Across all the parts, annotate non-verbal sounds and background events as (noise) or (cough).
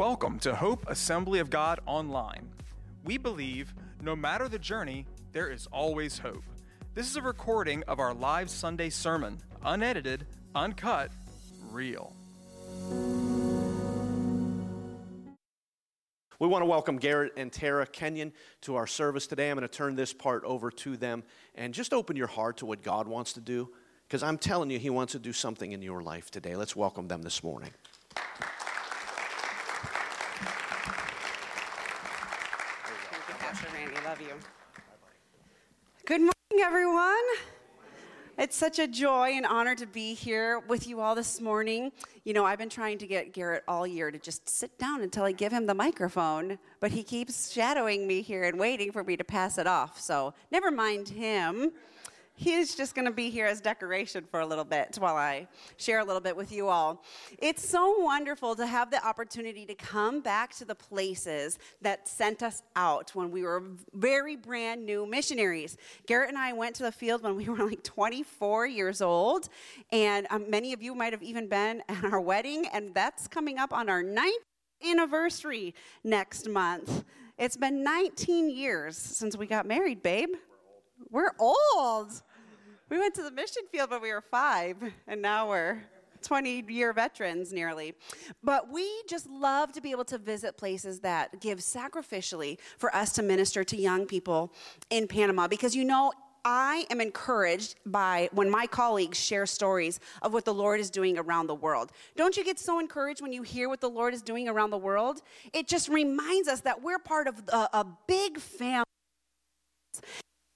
Welcome to Hope Assembly of God Online. We believe no matter the journey, there is always hope. This is a recording of our live Sunday sermon, unedited, uncut, real. We want to welcome Garrett and Tara Kenyon to our service today. I'm going to turn this part over to them and just open your heart to what God wants to do because I'm telling you, He wants to do something in your life today. Let's welcome them this morning. Thank you, Pastor Randy. Love you. Good morning, everyone. It's such a joy and honor to be here with you all this morning. You know, I've been trying to get Garrett all year to just sit down until I give him the microphone, but he keeps shadowing me here and waiting for me to pass it off. So, never mind him he's just going to be here as decoration for a little bit while I share a little bit with you all. It's so wonderful to have the opportunity to come back to the places that sent us out when we were very brand new missionaries. Garrett and I went to the field when we were like 24 years old, and um, many of you might have even been at our wedding, and that's coming up on our ninth anniversary next month. It's been 19 years since we got married, babe. We're old. We went to the mission field when we were five, and now we're 20 year veterans nearly. But we just love to be able to visit places that give sacrificially for us to minister to young people in Panama because you know, I am encouraged by when my colleagues share stories of what the Lord is doing around the world. Don't you get so encouraged when you hear what the Lord is doing around the world? It just reminds us that we're part of a, a big family.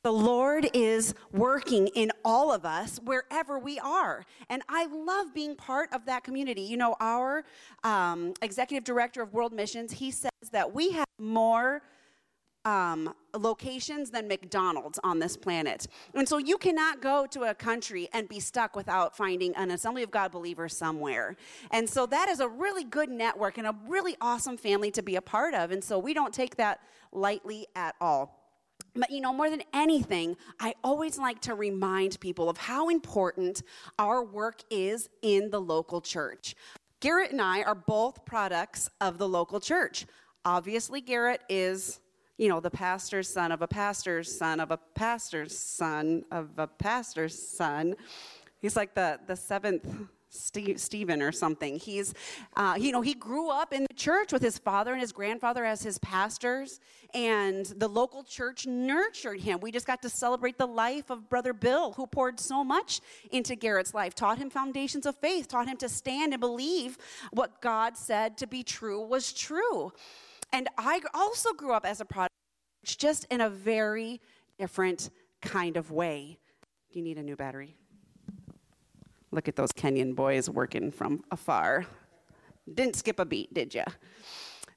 The Lord is working in all of us wherever we are. And I love being part of that community. You know, our um, executive director of World Missions, he says that we have more um, locations than McDonald's on this planet. And so you cannot go to a country and be stuck without finding an Assembly of God believer somewhere. And so that is a really good network and a really awesome family to be a part of. And so we don't take that lightly at all. But you know, more than anything, I always like to remind people of how important our work is in the local church. Garrett and I are both products of the local church. Obviously, Garrett is, you know, the pastor's son of a pastor's son of a pastor's son of a pastor's son. He's like the, the seventh Stephen or something. He's, uh, you know, he grew up in the church with his father and his grandfather as his pastors, and the local church nurtured him. We just got to celebrate the life of Brother Bill, who poured so much into Garrett's life, taught him foundations of faith, taught him to stand and believe what God said to be true was true. And I also grew up as a product, just in a very different kind of way. Do you need a new battery? Look at those Kenyon boys working from afar. Didn't skip a beat, did you?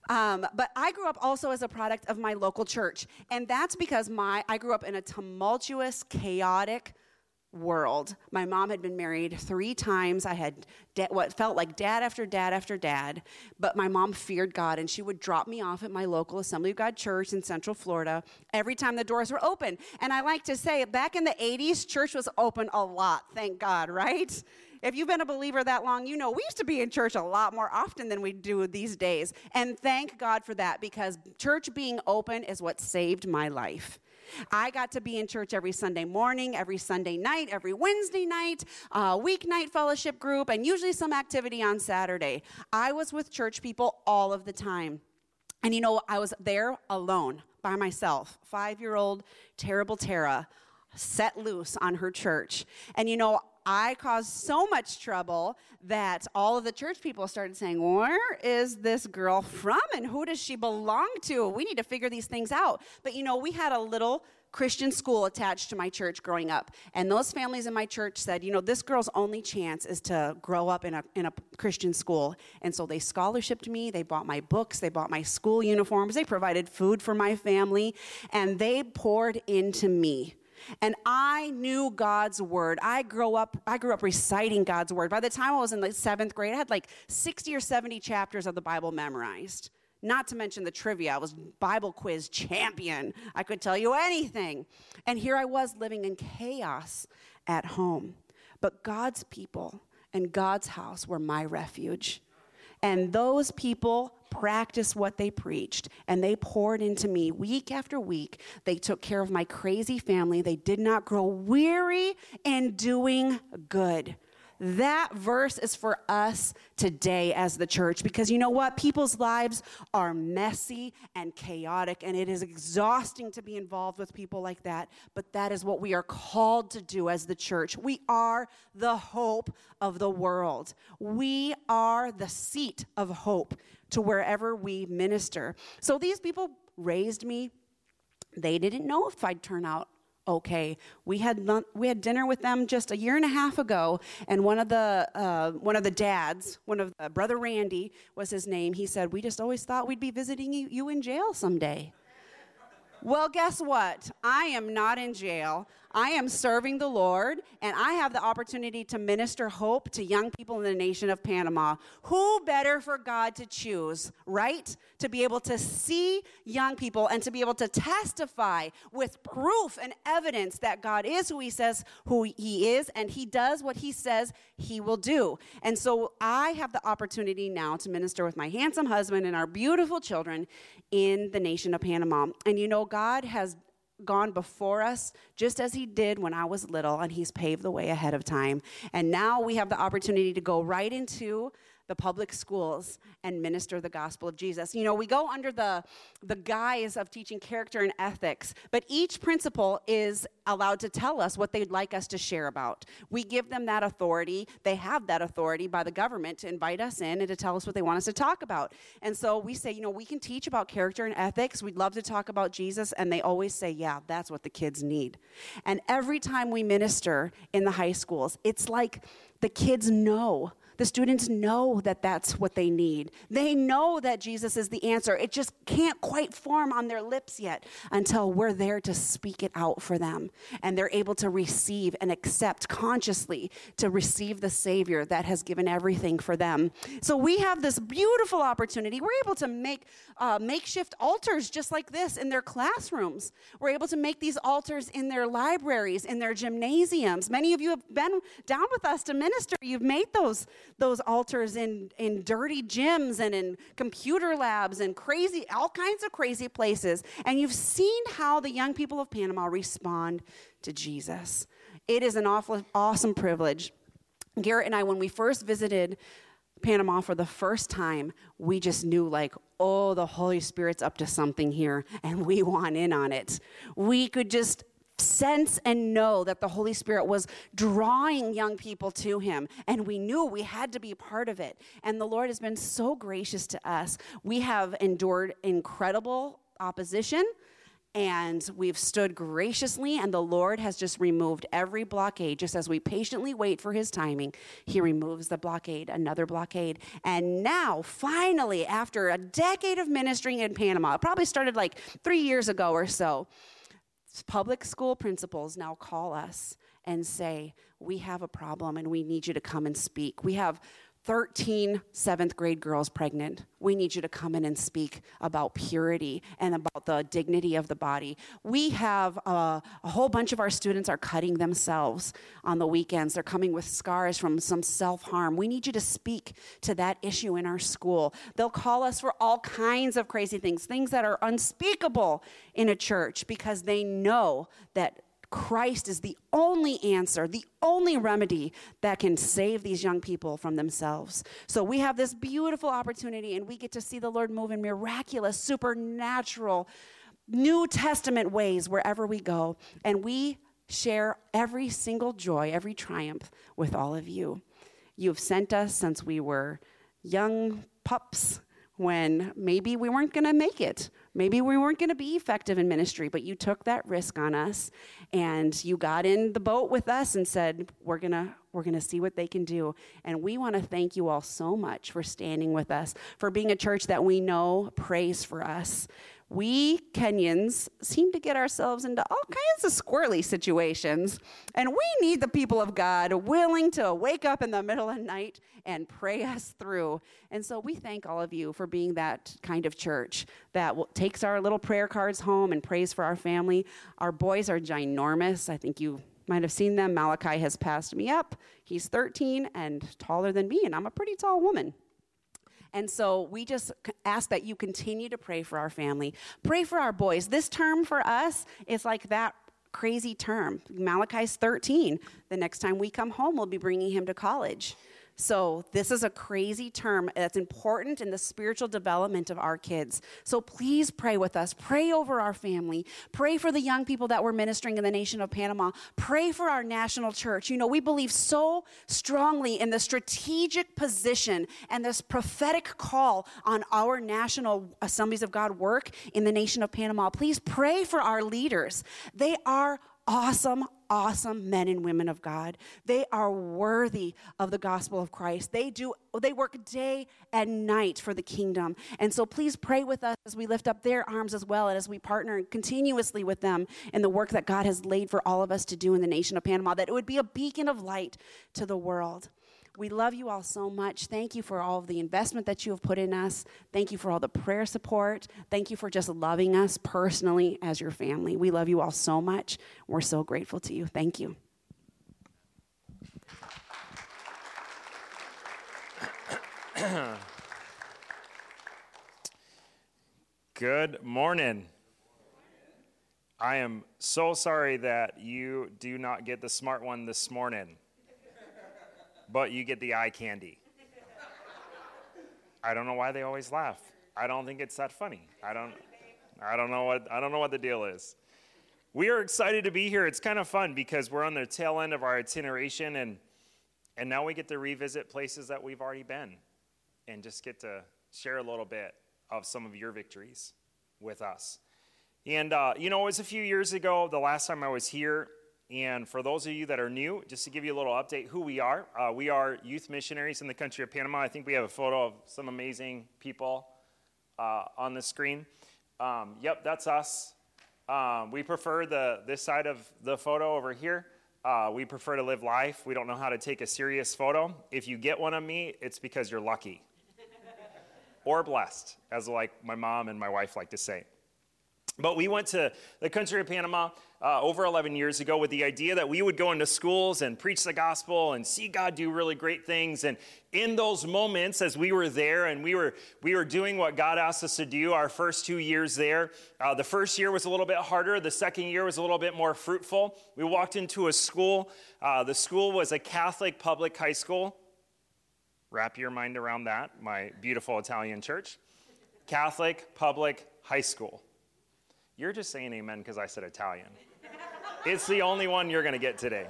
Um, but I grew up also as a product of my local church, and that's because my I grew up in a tumultuous, chaotic world. My mom had been married three times. I had da- what felt like dad after dad after dad, but my mom feared God and she would drop me off at my local Assembly of God church in Central Florida every time the doors were open. And I like to say, back in the 80s, church was open a lot, thank God, right? If you've been a believer that long, you know we used to be in church a lot more often than we do these days. And thank God for that because church being open is what saved my life. I got to be in church every Sunday morning, every Sunday night, every Wednesday night, uh, weeknight fellowship group, and usually some activity on Saturday. I was with church people all of the time. And you know, I was there alone by myself, five year old, terrible Tara, set loose on her church. And you know, I caused so much trouble that all of the church people started saying, Where is this girl from and who does she belong to? We need to figure these things out. But you know, we had a little Christian school attached to my church growing up. And those families in my church said, you know, this girl's only chance is to grow up in a, in a Christian school. And so they scholarshiped me, they bought my books, they bought my school uniforms, they provided food for my family, and they poured into me. And I knew God's word. I grew up, I grew up reciting God's word. By the time I was in the seventh grade, I had like 60 or 70 chapters of the Bible memorized. Not to mention the trivia. I was Bible quiz champion. I could tell you anything. And here I was living in chaos at home. But God's people and God's house were my refuge. And those people practiced what they preached and they poured into me week after week. They took care of my crazy family. They did not grow weary in doing good. That verse is for us today as the church because you know what? People's lives are messy and chaotic, and it is exhausting to be involved with people like that. But that is what we are called to do as the church. We are the hope of the world, we are the seat of hope to wherever we minister. So these people raised me. They didn't know if I'd turn out okay. We had we had dinner with them just a year and a half ago, and one of the uh, one of the dads, one of uh, brother Randy was his name. He said, "We just always thought we'd be visiting you, you in jail someday." well, guess what? I am not in jail. I am serving the Lord, and I have the opportunity to minister hope to young people in the nation of Panama. Who better for God to choose, right? To be able to see young people and to be able to testify with proof and evidence that God is who He says who He is, and He does what He says He will do. And so I have the opportunity now to minister with my handsome husband and our beautiful children in the nation of Panama. And you know, God has gone before us just as he did when I was little, and he's paved the way ahead of time. And now we have the opportunity to go right into the public schools and minister the gospel of Jesus. You know, we go under the, the guise of teaching character and ethics, but each principal is allowed to tell us what they'd like us to share about. We give them that authority. They have that authority by the government to invite us in and to tell us what they want us to talk about. And so we say, you know, we can teach about character and ethics. We'd love to talk about Jesus. And they always say, yeah, that's what the kids need. And every time we minister in the high schools, it's like the kids know the students know that that's what they need. They know that Jesus is the answer. It just can't quite form on their lips yet until we're there to speak it out for them. And they're able to receive and accept consciously to receive the Savior that has given everything for them. So we have this beautiful opportunity. We're able to make uh, makeshift altars just like this in their classrooms. We're able to make these altars in their libraries, in their gymnasiums. Many of you have been down with us to minister. You've made those those altars in, in dirty gyms and in computer labs and crazy, all kinds of crazy places. And you've seen how the young people of Panama respond to Jesus. It is an awful, awesome privilege. Garrett and I, when we first visited Panama for the first time, we just knew, like, oh, the Holy Spirit's up to something here, and we want in on it. We could just sense and know that the Holy Spirit was drawing young people to Him. And we knew we had to be part of it. And the Lord has been so gracious to us. We have endured incredible opposition. And we've stood graciously, and the Lord has just removed every blockade. Just as we patiently wait for His timing, He removes the blockade, another blockade. And now, finally, after a decade of ministering in Panama, it probably started like three years ago or so, public school principals now call us and say, We have a problem and we need you to come and speak. We have 13 seventh grade girls pregnant. We need you to come in and speak about purity and about the dignity of the body. We have uh, a whole bunch of our students are cutting themselves on the weekends. They're coming with scars from some self harm. We need you to speak to that issue in our school. They'll call us for all kinds of crazy things, things that are unspeakable in a church because they know that Christ is the only answer, the only remedy that can save these young people from themselves. So we have this beautiful opportunity, and we get to see the Lord move in miraculous, supernatural, New Testament ways wherever we go. And we share every single joy, every triumph with all of you. You've sent us since we were young pups when maybe we weren't going to make it. Maybe we weren't going to be effective in ministry, but you took that risk on us and you got in the boat with us and said, "We're going to we're going to see what they can do." And we want to thank you all so much for standing with us, for being a church that we know prays for us we Kenyons seem to get ourselves into all kinds of squirrely situations, and we need the people of God willing to wake up in the middle of the night and pray us through. And so we thank all of you for being that kind of church that takes our little prayer cards home and prays for our family. Our boys are ginormous. I think you might have seen them. Malachi has passed me up. He's 13 and taller than me, and I'm a pretty tall woman. And so we just ask that you continue to pray for our family. Pray for our boys. This term for us is like that crazy term. Malachi's 13. The next time we come home, we'll be bringing him to college. So, this is a crazy term that's important in the spiritual development of our kids. So, please pray with us. Pray over our family. Pray for the young people that we're ministering in the nation of Panama. Pray for our national church. You know, we believe so strongly in the strategic position and this prophetic call on our national assemblies of God work in the nation of Panama. Please pray for our leaders. They are awesome, awesome men and women of God. They are worthy of the gospel of Christ. They do they work day and night for the kingdom. And so please pray with us as we lift up their arms as well and as we partner continuously with them in the work that God has laid for all of us to do in the nation of Panama that it would be a beacon of light to the world. We love you all so much. Thank you for all of the investment that you have put in us. Thank you for all the prayer support. Thank you for just loving us personally as your family. We love you all so much. We're so grateful to you. Thank you. (coughs) Good morning. I am so sorry that you do not get the smart one this morning but you get the eye candy. I don't know why they always laugh. I don't think it's that funny. I don't I don't know what I don't know what the deal is. We are excited to be here. It's kind of fun because we're on the tail end of our itineration and and now we get to revisit places that we've already been and just get to share a little bit of some of your victories with us. And, uh, you know, it was a few years ago, the last time I was here, and for those of you that are new, just to give you a little update who we are, uh, we are youth missionaries in the country of Panama. I think we have a photo of some amazing people uh, on the screen. Um, yep, that's us. Um, we prefer the this side of the photo over here. Uh, we prefer to live life. We don't know how to take a serious photo. If you get one of me, it's because you're lucky (laughs) or blessed, as like my mom and my wife like to say. But we went to the country of Panama uh, over 11 years ago with the idea that we would go into schools and preach the gospel and see God do really great things. And in those moments, as we were there and we were, we were doing what God asked us to do our first two years there, uh, the first year was a little bit harder. The second year was a little bit more fruitful. We walked into a school. Uh, the school was a Catholic public high school. Wrap your mind around that, my beautiful Italian church. Catholic public high school. You're just saying amen because I said Italian. it's the only one you're going to get today.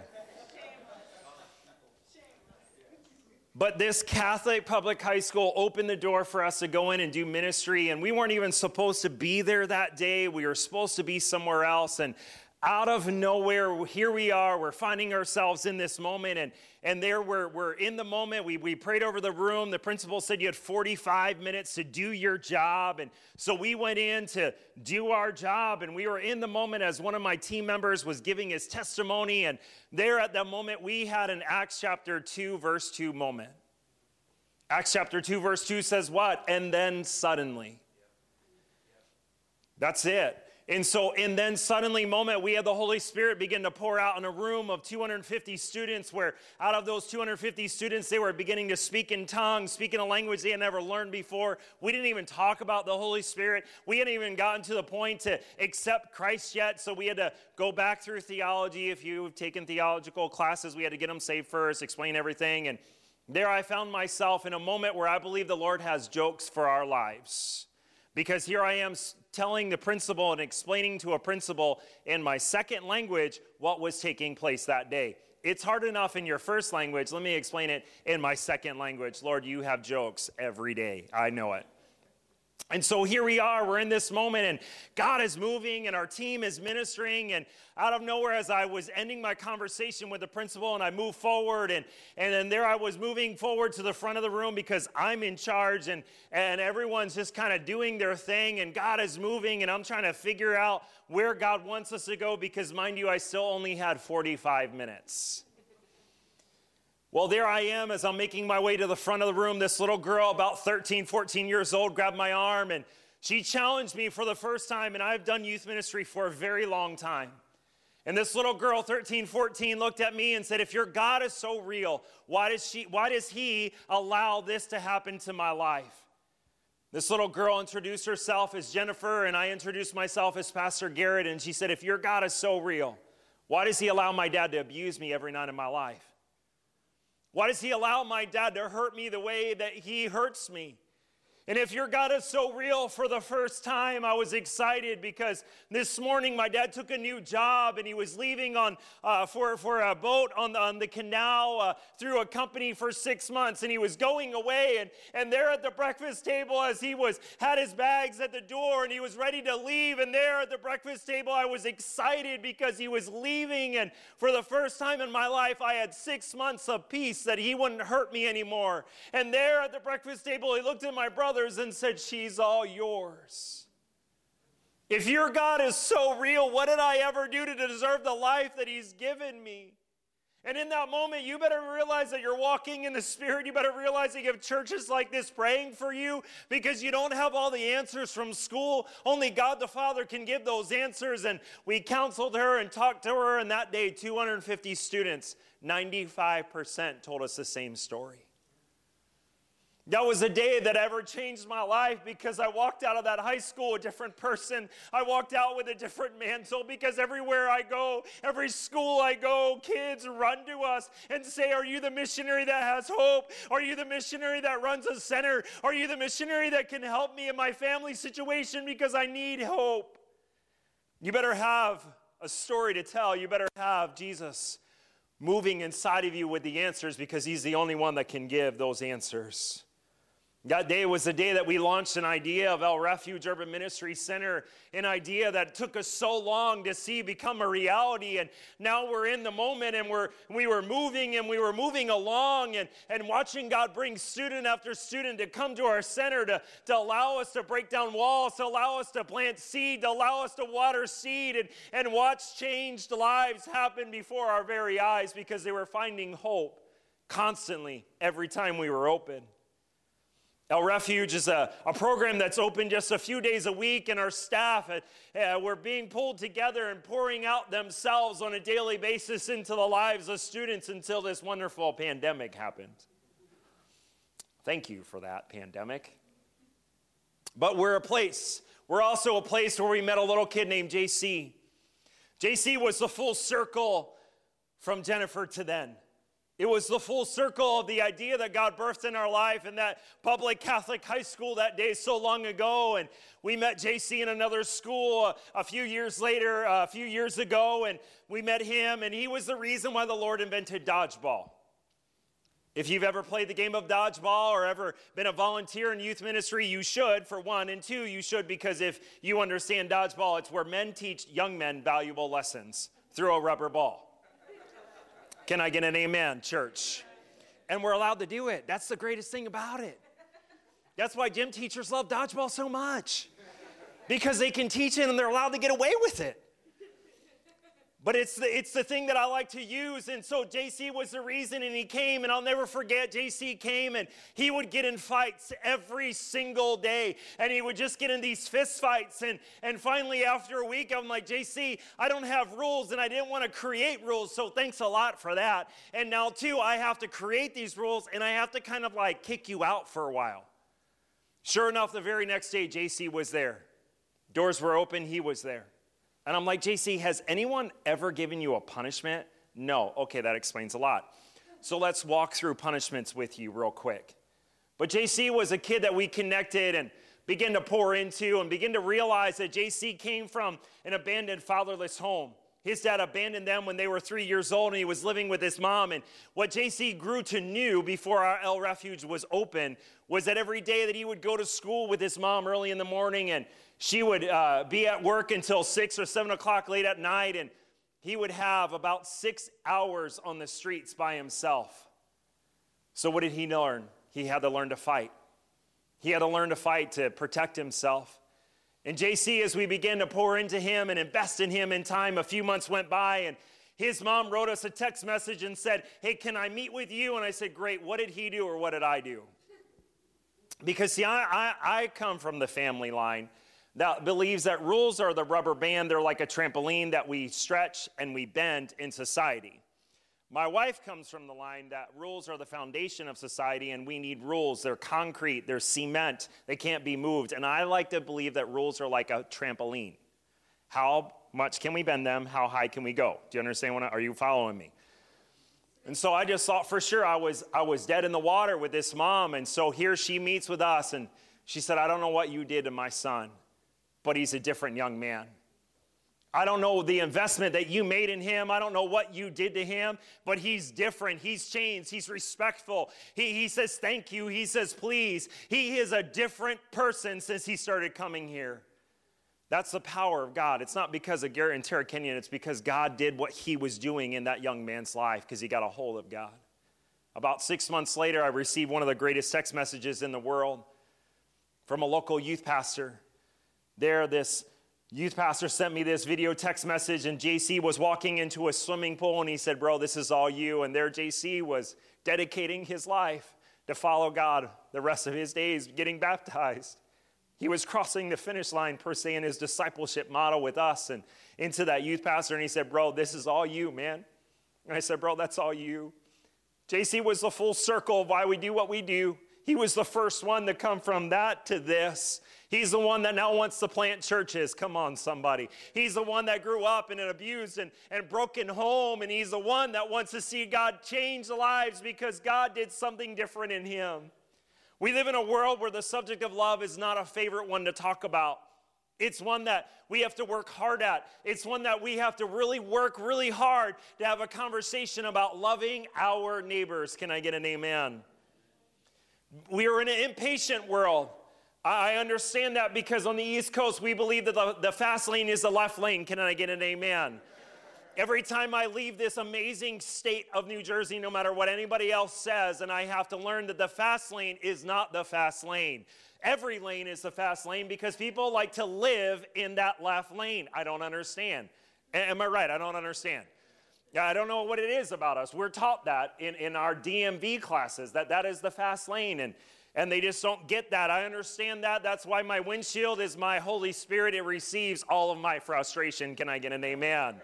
But this Catholic public high school opened the door for us to go in and do ministry, and we weren't even supposed to be there that day. We were supposed to be somewhere else. And out of nowhere, here we are. We're finding ourselves in this moment, and, and there we're, we're in the moment. We, we prayed over the room. The principal said you had 45 minutes to do your job. And so we went in to do our job, and we were in the moment as one of my team members was giving his testimony. And there at that moment, we had an Acts chapter 2, verse 2 moment. Acts chapter 2, verse 2 says what? And then suddenly. That's it. And so, and then suddenly, moment, we had the Holy Spirit begin to pour out in a room of 250 students, where out of those 250 students, they were beginning to speak in tongues, speak in a language they had never learned before. We didn't even talk about the Holy Spirit. We hadn't even gotten to the point to accept Christ yet. So we had to go back through theology. If you've taken theological classes, we had to get them saved first, explain everything. And there I found myself in a moment where I believe the Lord has jokes for our lives. Because here I am telling the principal and explaining to a principal in my second language what was taking place that day. It's hard enough in your first language. Let me explain it in my second language. Lord, you have jokes every day. I know it. And so here we are, we're in this moment, and God is moving, and our team is ministering. And out of nowhere, as I was ending my conversation with the principal, and I moved forward, and, and then there I was moving forward to the front of the room because I'm in charge, and, and everyone's just kind of doing their thing, and God is moving, and I'm trying to figure out where God wants us to go because, mind you, I still only had 45 minutes. Well, there I am as I'm making my way to the front of the room. This little girl, about 13, 14 years old, grabbed my arm and she challenged me for the first time. And I've done youth ministry for a very long time. And this little girl, 13, 14, looked at me and said, If your God is so real, why does, she, why does He allow this to happen to my life? This little girl introduced herself as Jennifer, and I introduced myself as Pastor Garrett. And she said, If your God is so real, why does he allow my dad to abuse me every night of my life? Why does he allow my dad to hurt me the way that he hurts me? And if your God is so real for the first time, I was excited because this morning my dad took a new job and he was leaving on uh, for, for a boat on the, on the canal uh, through a company for six months. And he was going away. And, and there at the breakfast table, as he was had his bags at the door and he was ready to leave, and there at the breakfast table, I was excited because he was leaving. And for the first time in my life, I had six months of peace that he wouldn't hurt me anymore. And there at the breakfast table, he looked at my brother and said, She's all yours. If your God is so real, what did I ever do to deserve the life that He's given me? And in that moment, you better realize that you're walking in the Spirit. You better realize that you have churches like this praying for you because you don't have all the answers from school. Only God the Father can give those answers. And we counseled her and talked to her, and that day, 250 students, 95% told us the same story. That was a day that ever changed my life because I walked out of that high school a different person. I walked out with a different mantle because everywhere I go, every school I go, kids run to us and say, Are you the missionary that has hope? Are you the missionary that runs a center? Are you the missionary that can help me in my family situation because I need hope? You better have a story to tell. You better have Jesus moving inside of you with the answers because he's the only one that can give those answers. That day was the day that we launched an idea of El Refuge Urban Ministry Center, an idea that took us so long to see become a reality. And now we're in the moment and we're, we were moving and we were moving along and, and watching God bring student after student to come to our center to, to allow us to break down walls, to allow us to plant seed, to allow us to water seed and, and watch changed lives happen before our very eyes because they were finding hope constantly every time we were open. El Refuge is a, a program that's open just a few days a week, and our staff uh, uh, were being pulled together and pouring out themselves on a daily basis into the lives of students until this wonderful pandemic happened. Thank you for that pandemic. But we're a place, we're also a place where we met a little kid named JC. JC was the full circle from Jennifer to then. It was the full circle of the idea that God birthed in our life in that public Catholic high school that day so long ago. And we met JC in another school a, a few years later, uh, a few years ago, and we met him, and he was the reason why the Lord invented dodgeball. If you've ever played the game of dodgeball or ever been a volunteer in youth ministry, you should, for one. And two, you should because if you understand dodgeball, it's where men teach young men valuable lessons through a rubber ball. Can I get an amen, church? And we're allowed to do it. That's the greatest thing about it. That's why gym teachers love dodgeball so much because they can teach it and they're allowed to get away with it. But it's the, it's the thing that I like to use. And so JC was the reason, and he came, and I'll never forget. JC came, and he would get in fights every single day. And he would just get in these fist fights. And, and finally, after a week, I'm like, JC, I don't have rules, and I didn't want to create rules. So thanks a lot for that. And now, too, I have to create these rules, and I have to kind of like kick you out for a while. Sure enough, the very next day, JC was there. Doors were open, he was there. And I'm like, JC, has anyone ever given you a punishment? No. Okay, that explains a lot. So let's walk through punishments with you real quick. But JC was a kid that we connected and began to pour into and begin to realize that JC came from an abandoned fatherless home. His dad abandoned them when they were three years old and he was living with his mom. And what JC grew to knew before our El Refuge was open was that every day that he would go to school with his mom early in the morning and she would uh, be at work until six or seven o'clock late at night, and he would have about six hours on the streets by himself. So, what did he learn? He had to learn to fight. He had to learn to fight to protect himself. And JC, as we began to pour into him and invest in him in time, a few months went by, and his mom wrote us a text message and said, Hey, can I meet with you? And I said, Great. What did he do or what did I do? Because, see, I, I, I come from the family line that believes that rules are the rubber band, they're like a trampoline that we stretch and we bend in society. My wife comes from the line that rules are the foundation of society and we need rules. They're concrete, they're cement, they can't be moved. And I like to believe that rules are like a trampoline. How much can we bend them? How high can we go? Do you understand what I, are you following me? And so I just thought for sure I was I was dead in the water with this mom and so here she meets with us and she said I don't know what you did to my son, but he's a different young man. I don't know the investment that you made in him. I don't know what you did to him, but he's different. He's changed. He's respectful. He, he says thank you. He says please. He is a different person since he started coming here. That's the power of God. It's not because of Garrett and Tara Kenyon, it's because God did what he was doing in that young man's life because he got a hold of God. About six months later, I received one of the greatest text messages in the world from a local youth pastor. There, this youth pastor sent me this video text message, and JC was walking into a swimming pool, and he said, Bro, this is all you. And there, JC was dedicating his life to follow God the rest of his days, getting baptized. He was crossing the finish line, per se, in his discipleship model with us and into that youth pastor. And he said, Bro, this is all you, man. And I said, Bro, that's all you. JC was the full circle of why we do what we do. He was the first one to come from that to this. He's the one that now wants to plant churches. Come on, somebody. He's the one that grew up in an abused and, and broken home, and he's the one that wants to see God change lives because God did something different in him. We live in a world where the subject of love is not a favorite one to talk about. It's one that we have to work hard at. It's one that we have to really work really hard to have a conversation about loving our neighbors. Can I get an amen? We are in an impatient world. I understand that because on the East Coast, we believe that the, the fast lane is the left lane. Can I get an amen? Every time I leave this amazing state of New Jersey, no matter what anybody else says, and I have to learn that the fast lane is not the fast lane. Every lane is the fast lane because people like to live in that left lane. I don't understand. Am I right? I don't understand. Yeah, I don't know what it is about us. We're taught that in, in our DMV classes, that that is the fast lane. And, and they just don't get that. I understand that. That's why my windshield is my Holy Spirit. It receives all of my frustration. Can I get an amen?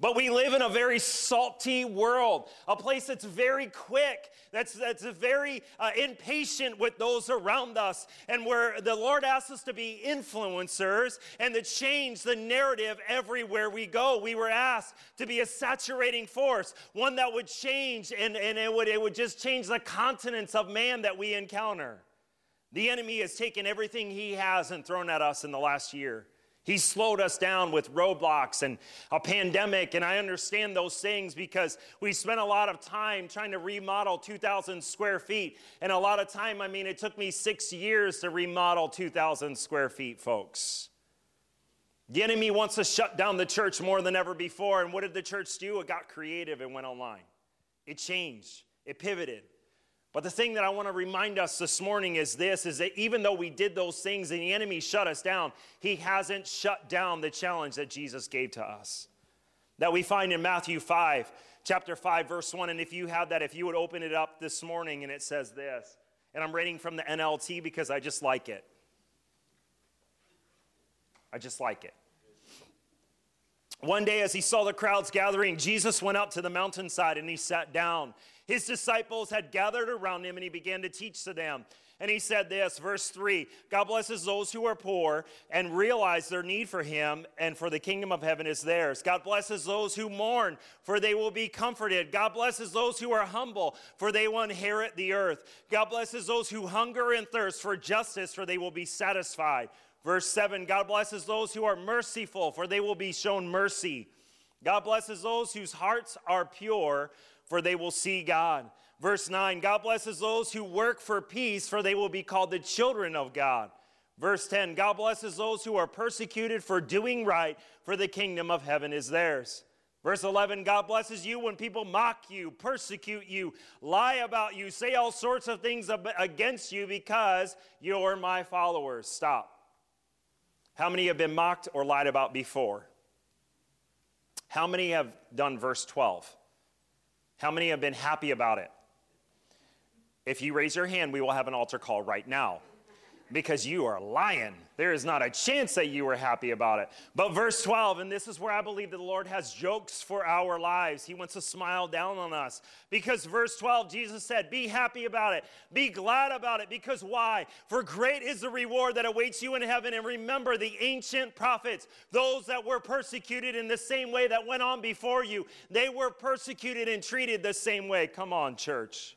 But we live in a very salty world, a place that's very quick, that's, that's very uh, impatient with those around us, and where the Lord asks us to be influencers and to change the narrative everywhere we go. We were asked to be a saturating force, one that would change, and, and it, would, it would just change the continents of man that we encounter. The enemy has taken everything he has and thrown at us in the last year. He slowed us down with roadblocks and a pandemic, and I understand those things because we spent a lot of time trying to remodel 2,000 square feet. And a lot of time, I mean, it took me six years to remodel 2,000 square feet, folks. The enemy wants to shut down the church more than ever before. And what did the church do? It got creative and went online. It changed, it pivoted. But the thing that I want to remind us this morning is this is that even though we did those things and the enemy shut us down, he hasn't shut down the challenge that Jesus gave to us. That we find in Matthew 5, chapter 5, verse 1. And if you have that, if you would open it up this morning, and it says this. And I'm reading from the NLT because I just like it. I just like it. One day, as he saw the crowds gathering, Jesus went up to the mountainside and he sat down. His disciples had gathered around him and he began to teach to them. And he said this, verse 3 God blesses those who are poor and realize their need for him, and for the kingdom of heaven is theirs. God blesses those who mourn, for they will be comforted. God blesses those who are humble, for they will inherit the earth. God blesses those who hunger and thirst for justice, for they will be satisfied. Verse 7 God blesses those who are merciful, for they will be shown mercy. God blesses those whose hearts are pure for they will see God. Verse 9 God blesses those who work for peace, for they will be called the children of God. Verse 10 God blesses those who are persecuted for doing right, for the kingdom of heaven is theirs. Verse 11 God blesses you when people mock you, persecute you, lie about you, say all sorts of things against you because you're my followers. Stop. How many have been mocked or lied about before? How many have done verse 12? How many have been happy about it? If you raise your hand, we will have an altar call right now. because you are lying. There is not a chance that you were happy about it. But verse 12, and this is where I believe that the Lord has jokes for our lives. He wants to smile down on us. Because verse 12, Jesus said, Be happy about it, be glad about it. Because why? For great is the reward that awaits you in heaven. And remember the ancient prophets, those that were persecuted in the same way that went on before you, they were persecuted and treated the same way. Come on, church.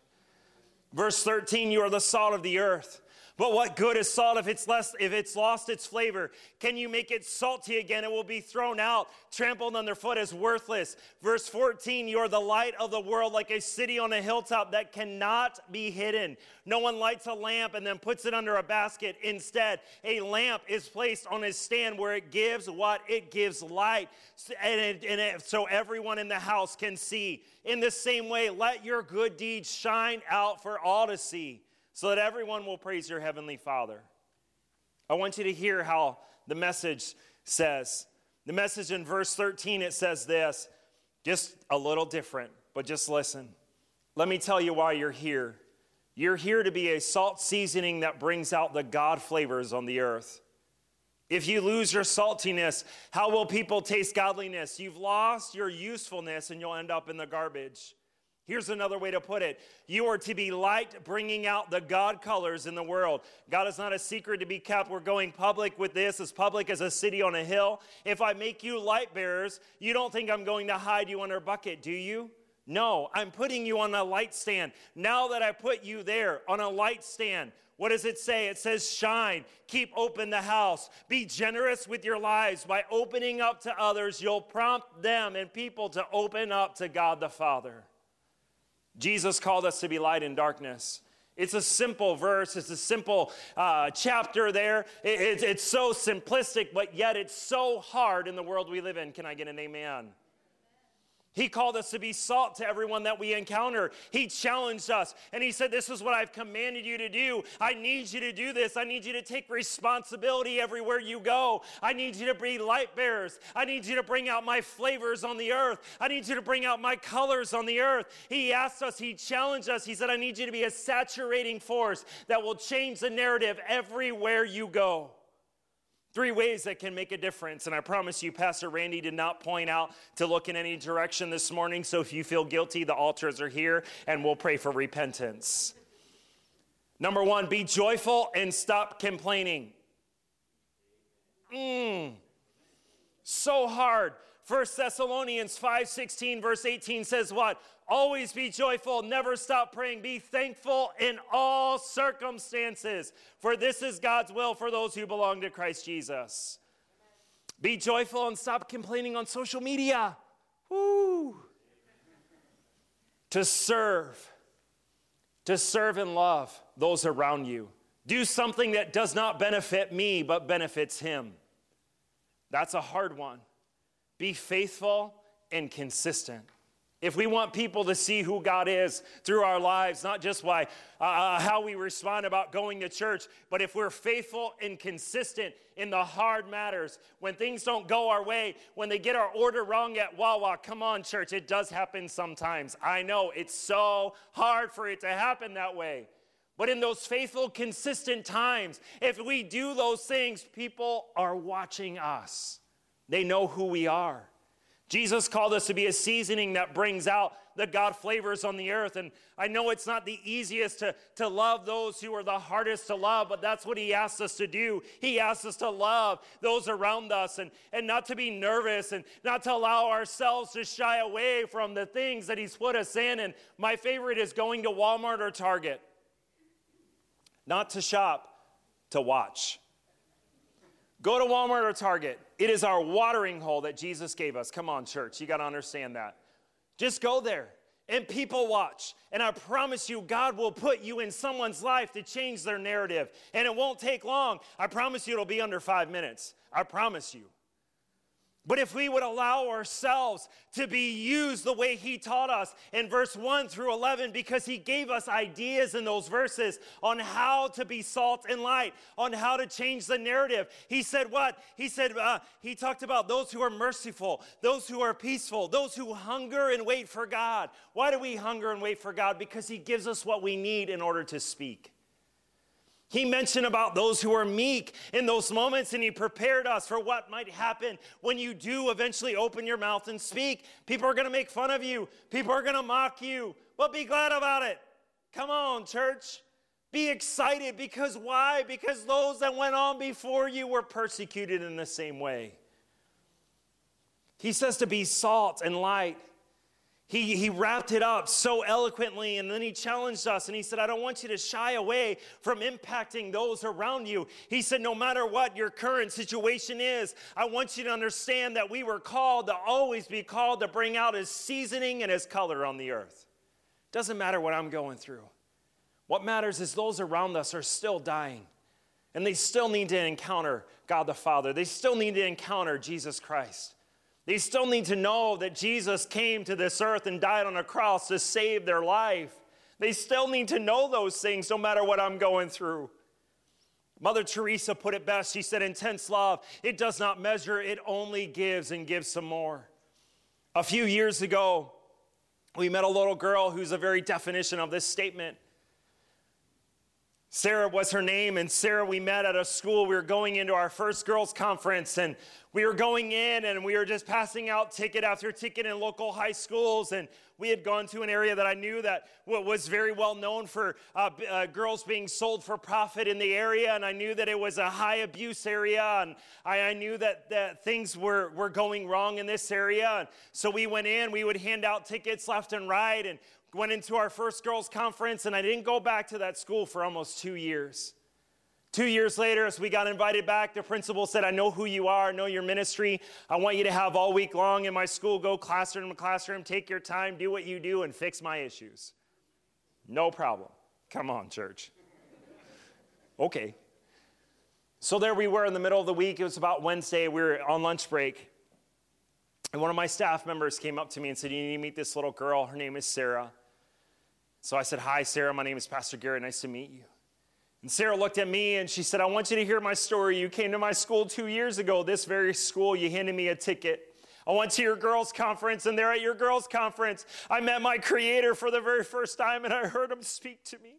Verse 13, you are the salt of the earth. But what good is salt if it's less if it's lost its flavor? Can you make it salty again? It will be thrown out, trampled underfoot as worthless. Verse 14, you are the light of the world like a city on a hilltop that cannot be hidden. No one lights a lamp and then puts it under a basket. Instead, a lamp is placed on a stand where it gives what? It gives light. And, it, and it, so everyone in the house can see. In the same way, let your good deeds shine out for all to see so that everyone will praise your heavenly Father. I want you to hear how the message says. The message in verse 13, it says this, just a little different, but just listen. Let me tell you why you're here. You're here to be a salt seasoning that brings out the God flavors on the earth. If you lose your saltiness, how will people taste godliness? You've lost your usefulness and you'll end up in the garbage. Here's another way to put it You are to be light, bringing out the God colors in the world. God is not a secret to be kept. We're going public with this, as public as a city on a hill. If I make you light bearers, you don't think I'm going to hide you under a bucket, do you? No, I'm putting you on a light stand. Now that I put you there on a light stand, what does it say? It says, shine, keep open the house, be generous with your lives. By opening up to others, you'll prompt them and people to open up to God the Father. Jesus called us to be light in darkness. It's a simple verse, it's a simple uh, chapter there. It, it, it's so simplistic, but yet it's so hard in the world we live in. Can I get an amen? He called us to be salt to everyone that we encounter. He challenged us and he said, This is what I've commanded you to do. I need you to do this. I need you to take responsibility everywhere you go. I need you to be light bearers. I need you to bring out my flavors on the earth. I need you to bring out my colors on the earth. He asked us, he challenged us. He said, I need you to be a saturating force that will change the narrative everywhere you go. Three ways that can make a difference. And I promise you, Pastor Randy did not point out to look in any direction this morning. So if you feel guilty, the altars are here and we'll pray for repentance. Number one, be joyful and stop complaining. Mmm. So hard. 1 Thessalonians 5:16 verse 18 says what? Always be joyful, never stop praying, be thankful in all circumstances, for this is God's will for those who belong to Christ Jesus. Be joyful and stop complaining on social media. Woo. To serve, to serve and love those around you. Do something that does not benefit me but benefits him. That's a hard one. Be faithful and consistent. If we want people to see who God is through our lives, not just by uh, uh, how we respond about going to church, but if we're faithful and consistent in the hard matters, when things don't go our way, when they get our order wrong at Wawa, come on, church, it does happen sometimes. I know it's so hard for it to happen that way. But in those faithful, consistent times, if we do those things, people are watching us. They know who we are. Jesus called us to be a seasoning that brings out the God flavors on the earth. And I know it's not the easiest to, to love those who are the hardest to love, but that's what He asks us to do. He asks us to love those around us and, and not to be nervous and not to allow ourselves to shy away from the things that He's put us in. And my favorite is going to Walmart or Target. Not to shop, to watch. Go to Walmart or Target. It is our watering hole that Jesus gave us. Come on, church. You got to understand that. Just go there and people watch. And I promise you, God will put you in someone's life to change their narrative. And it won't take long. I promise you, it'll be under five minutes. I promise you. But if we would allow ourselves to be used the way he taught us in verse 1 through 11, because he gave us ideas in those verses on how to be salt and light, on how to change the narrative. He said, What? He said, uh, He talked about those who are merciful, those who are peaceful, those who hunger and wait for God. Why do we hunger and wait for God? Because he gives us what we need in order to speak. He mentioned about those who are meek in those moments, and he prepared us for what might happen when you do eventually open your mouth and speak. People are going to make fun of you, people are going to mock you, but be glad about it. Come on, church. Be excited because why? Because those that went on before you were persecuted in the same way. He says to be salt and light. He, he wrapped it up so eloquently, and then he challenged us and he said, I don't want you to shy away from impacting those around you. He said, No matter what your current situation is, I want you to understand that we were called to always be called to bring out his seasoning and his color on the earth. Doesn't matter what I'm going through. What matters is those around us are still dying, and they still need to encounter God the Father, they still need to encounter Jesus Christ. They still need to know that Jesus came to this earth and died on a cross to save their life. They still need to know those things no matter what I'm going through. Mother Teresa put it best. She said, Intense love, it does not measure, it only gives and gives some more. A few years ago, we met a little girl who's a very definition of this statement. Sarah was her name, and Sarah, we met at a school. We were going into our first girls' conference, and we were going in and we were just passing out ticket after ticket in local high schools. And we had gone to an area that I knew that was very well known for uh, uh, girls being sold for profit in the area. And I knew that it was a high abuse area. And I, I knew that, that things were, were going wrong in this area. And so we went in, we would hand out tickets left and right. And went into our first girls' conference, and I didn't go back to that school for almost two years. Two years later, as we got invited back, the principal said, I know who you are, I know your ministry. I want you to have all week long in my school, go classroom to classroom, take your time, do what you do, and fix my issues. No problem. Come on, church. Okay. So there we were in the middle of the week. It was about Wednesday. We were on lunch break. And one of my staff members came up to me and said, You need to meet this little girl. Her name is Sarah. So I said, Hi, Sarah. My name is Pastor Garrett. Nice to meet you. And Sarah looked at me and she said, I want you to hear my story. You came to my school two years ago, this very school. You handed me a ticket. I went to your girls' conference, and there at your girls' conference, I met my creator for the very first time, and I heard him speak to me.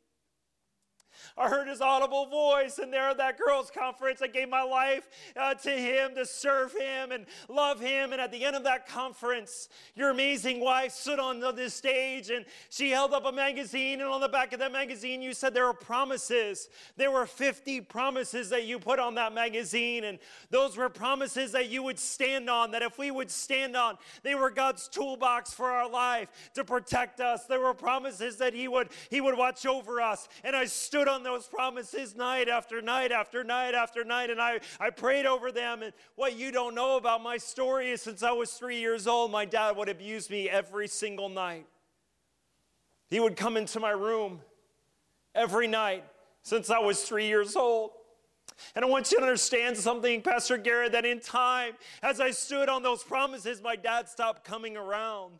I heard his audible voice, and there at that girls' conference, I gave my life uh, to him to serve him and love him. And at the end of that conference, your amazing wife stood on this stage and she held up a magazine, and on the back of that magazine, you said there were promises. There were 50 promises that you put on that magazine, and those were promises that you would stand on, that if we would stand on, they were God's toolbox for our life to protect us. There were promises that He would He would watch over us. And I stood on those promises night after night after night after night, and I, I prayed over them. And what you don't know about my story is since I was three years old, my dad would abuse me every single night. He would come into my room every night since I was three years old. And I want you to understand something, Pastor Garrett, that in time, as I stood on those promises, my dad stopped coming around.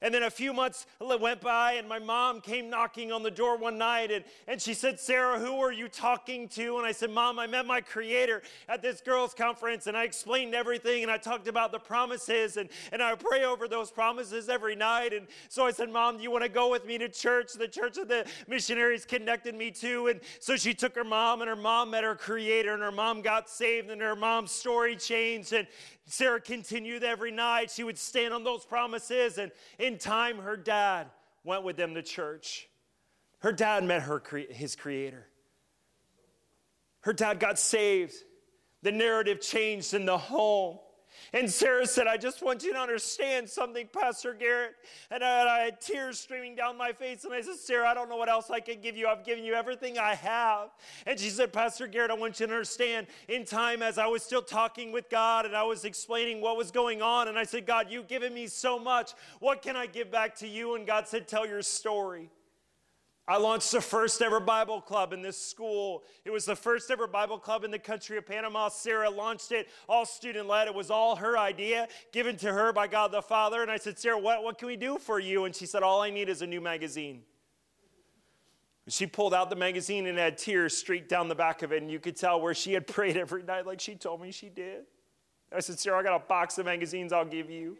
And then a few months went by, and my mom came knocking on the door one night, and, and she said, Sarah, who are you talking to? And I said, Mom, I met my creator at this girls' conference, and I explained everything, and I talked about the promises, and, and I pray over those promises every night. And so I said, Mom, do you want to go with me to church? The church that the missionaries connected me to. And so she took her mom, and her mom met her creator, and her mom got saved, and her mom's story changed. And Sarah continued every night. She would stand on those promises, and in time, her dad went with them to church. Her dad met her, his creator. Her dad got saved. The narrative changed in the home. And Sarah said, I just want you to understand something, Pastor Garrett. And I, I, had tears streaming down my face. And I said, Sarah, I don't know what else I can give you. I've given you everything I have. And she said, Pastor Garrett, I want you to understand in time as I was still talking with God and I was explaining what was going on. And I said, God, you've given me so much. What can I give back to you? And God said, Tell your story. I launched the first ever Bible club in this school. It was the first ever Bible club in the country of Panama. Sarah launched it, all student led. It was all her idea, given to her by God the Father. And I said, Sarah, what, what can we do for you? And she said, All I need is a new magazine. She pulled out the magazine and had tears streaked down the back of it, and you could tell where she had (laughs) prayed every night, like she told me she did. I said, Sarah, I got a box of magazines I'll give you.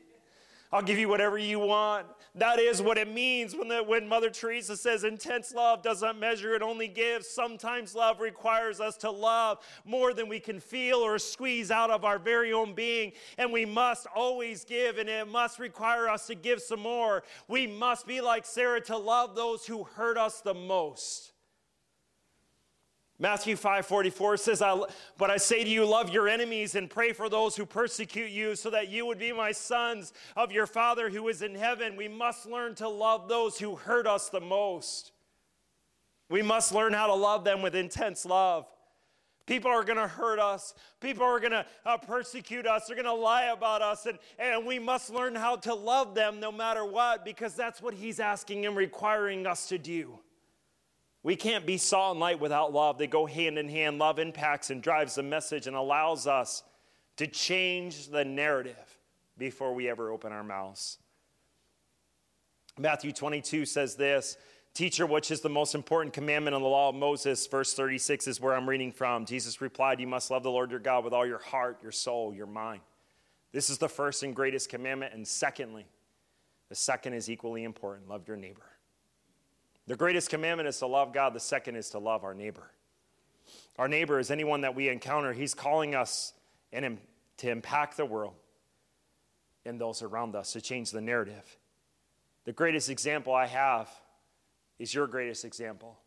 I'll give you whatever you want. That is what it means when, the, when Mother Teresa says intense love doesn't measure, it only gives. Sometimes love requires us to love more than we can feel or squeeze out of our very own being. And we must always give, and it must require us to give some more. We must be like Sarah to love those who hurt us the most. Matthew 5:44 says, I, "But I say to you, love your enemies and pray for those who persecute you, so that you would be my sons of your Father who is in heaven." We must learn to love those who hurt us the most. We must learn how to love them with intense love. People are going to hurt us. People are going to uh, persecute us. They're going to lie about us. And, and we must learn how to love them no matter what, because that's what He's asking and requiring us to do. We can't be salt and light without love. They go hand in hand. Love impacts and drives the message and allows us to change the narrative before we ever open our mouths. Matthew 22 says this Teacher, which is the most important commandment in the law of Moses? Verse 36 is where I'm reading from. Jesus replied, You must love the Lord your God with all your heart, your soul, your mind. This is the first and greatest commandment. And secondly, the second is equally important love your neighbor. The greatest commandment is to love God, the second is to love our neighbor. Our neighbor is anyone that we encounter. He's calling us and to impact the world and those around us, to change the narrative. The greatest example I have is your greatest example,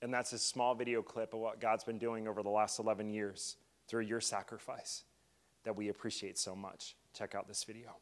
and that's a small video clip of what God's been doing over the last 11 years through your sacrifice that we appreciate so much. Check out this video.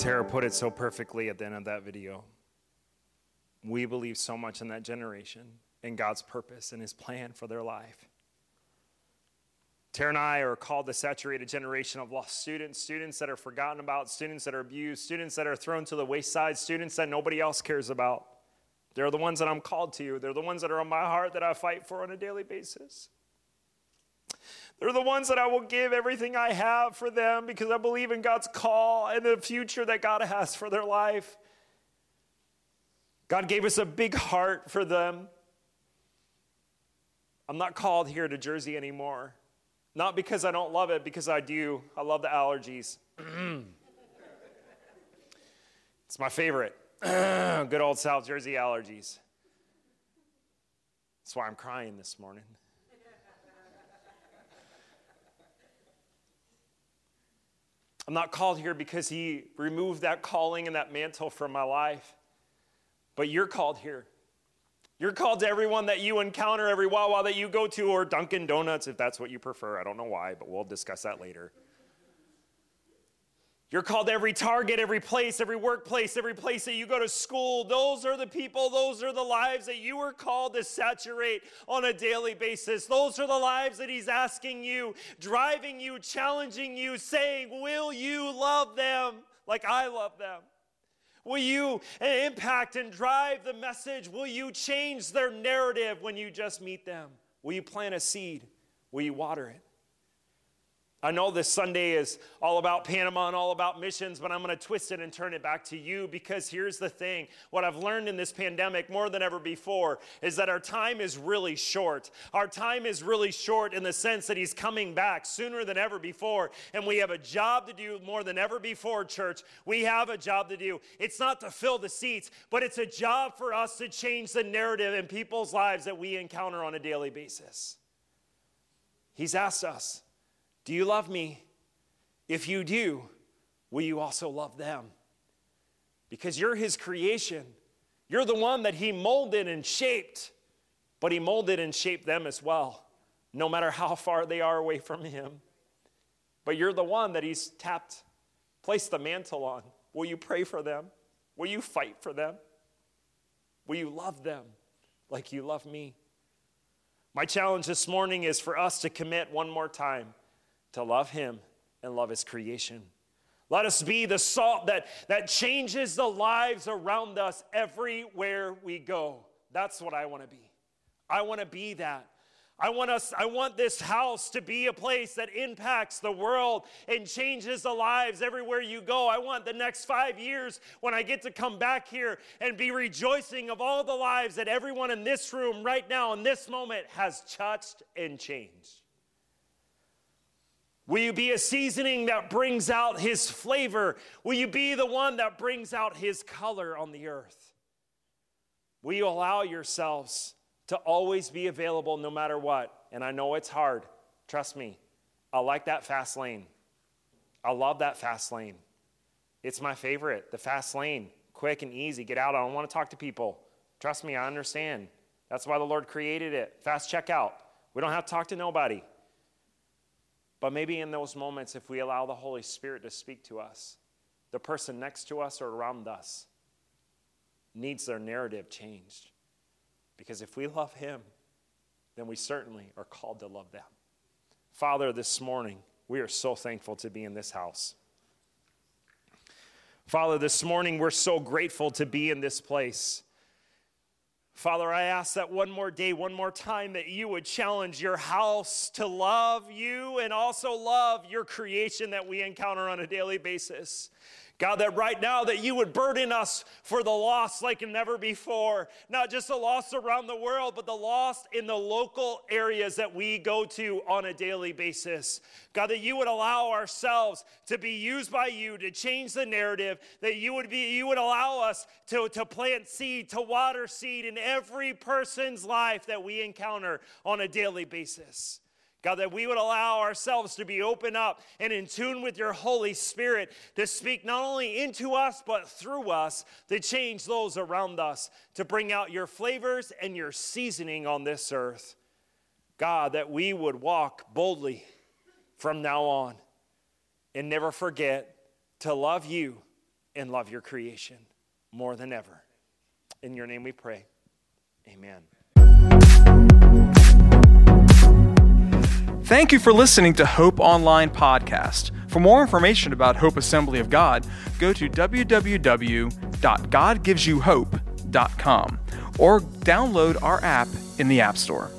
Tara put it so perfectly at the end of that video. We believe so much in that generation and God's purpose and His plan for their life. Tara and I are called to saturate a generation of lost students, students that are forgotten about, students that are abused, students that are thrown to the wayside, students that nobody else cares about. They're the ones that I'm called to. They're the ones that are on my heart that I fight for on a daily basis. They're the ones that I will give everything I have for them because I believe in God's call and the future that God has for their life. God gave us a big heart for them. I'm not called here to Jersey anymore. Not because I don't love it, because I do. I love the allergies. (clears throat) it's my favorite. (clears throat) Good old South Jersey allergies. That's why I'm crying this morning. I'm not called here because He removed that calling and that mantle from my life. But you're called here. You're called to everyone that you encounter, every Wawa that you go to, or Dunkin' Donuts if that's what you prefer. I don't know why, but we'll discuss that later. You're called every target, every place, every workplace, every place that you go to school. Those are the people, those are the lives that you are called to saturate on a daily basis. Those are the lives that He's asking you, driving you, challenging you, saying, Will you love them like I love them? Will you impact and drive the message? Will you change their narrative when you just meet them? Will you plant a seed? Will you water it? I know this Sunday is all about Panama and all about missions, but I'm going to twist it and turn it back to you because here's the thing. What I've learned in this pandemic more than ever before is that our time is really short. Our time is really short in the sense that He's coming back sooner than ever before. And we have a job to do more than ever before, church. We have a job to do. It's not to fill the seats, but it's a job for us to change the narrative in people's lives that we encounter on a daily basis. He's asked us. Do you love me? If you do, will you also love them? Because you're his creation. You're the one that he molded and shaped, but he molded and shaped them as well, no matter how far they are away from him. But you're the one that he's tapped, placed the mantle on. Will you pray for them? Will you fight for them? Will you love them like you love me? My challenge this morning is for us to commit one more time to love Him and love His creation. Let us be the salt that, that changes the lives around us everywhere we go. That's what I want to be. I want to be that. I want us I want this house to be a place that impacts the world and changes the lives everywhere you go. I want the next 5 years when I get to come back here and be rejoicing of all the lives that everyone in this room right now in this moment has touched and changed. Will you be a seasoning that brings out his flavor? Will you be the one that brings out his color on the earth? Will you allow yourselves to always be available no matter what? And I know it's hard. Trust me. I like that fast lane. I love that fast lane. It's my favorite, the fast lane. Quick and easy. Get out. I don't want to talk to people. Trust me, I understand. That's why the Lord created it. Fast checkout. We don't have to talk to nobody. But maybe in those moments, if we allow the Holy Spirit to speak to us, the person next to us or around us needs their narrative changed. Because if we love Him, then we certainly are called to love them. Father, this morning, we are so thankful to be in this house. Father, this morning, we're so grateful to be in this place. Father, I ask that one more day, one more time, that you would challenge your house to love you and also love your creation that we encounter on a daily basis. God, that right now that you would burden us for the lost like never before. Not just the lost around the world, but the lost in the local areas that we go to on a daily basis. God, that you would allow ourselves to be used by you to change the narrative, that you would be you would allow us to, to plant seed, to water seed in every person's life that we encounter on a daily basis. God, that we would allow ourselves to be open up and in tune with your Holy Spirit to speak not only into us, but through us to change those around us, to bring out your flavors and your seasoning on this earth. God, that we would walk boldly from now on and never forget to love you and love your creation more than ever. In your name we pray. Amen. Thank you for listening to Hope Online Podcast. For more information about Hope Assembly of God, go to www.godgivesyouhope.com or download our app in the App Store.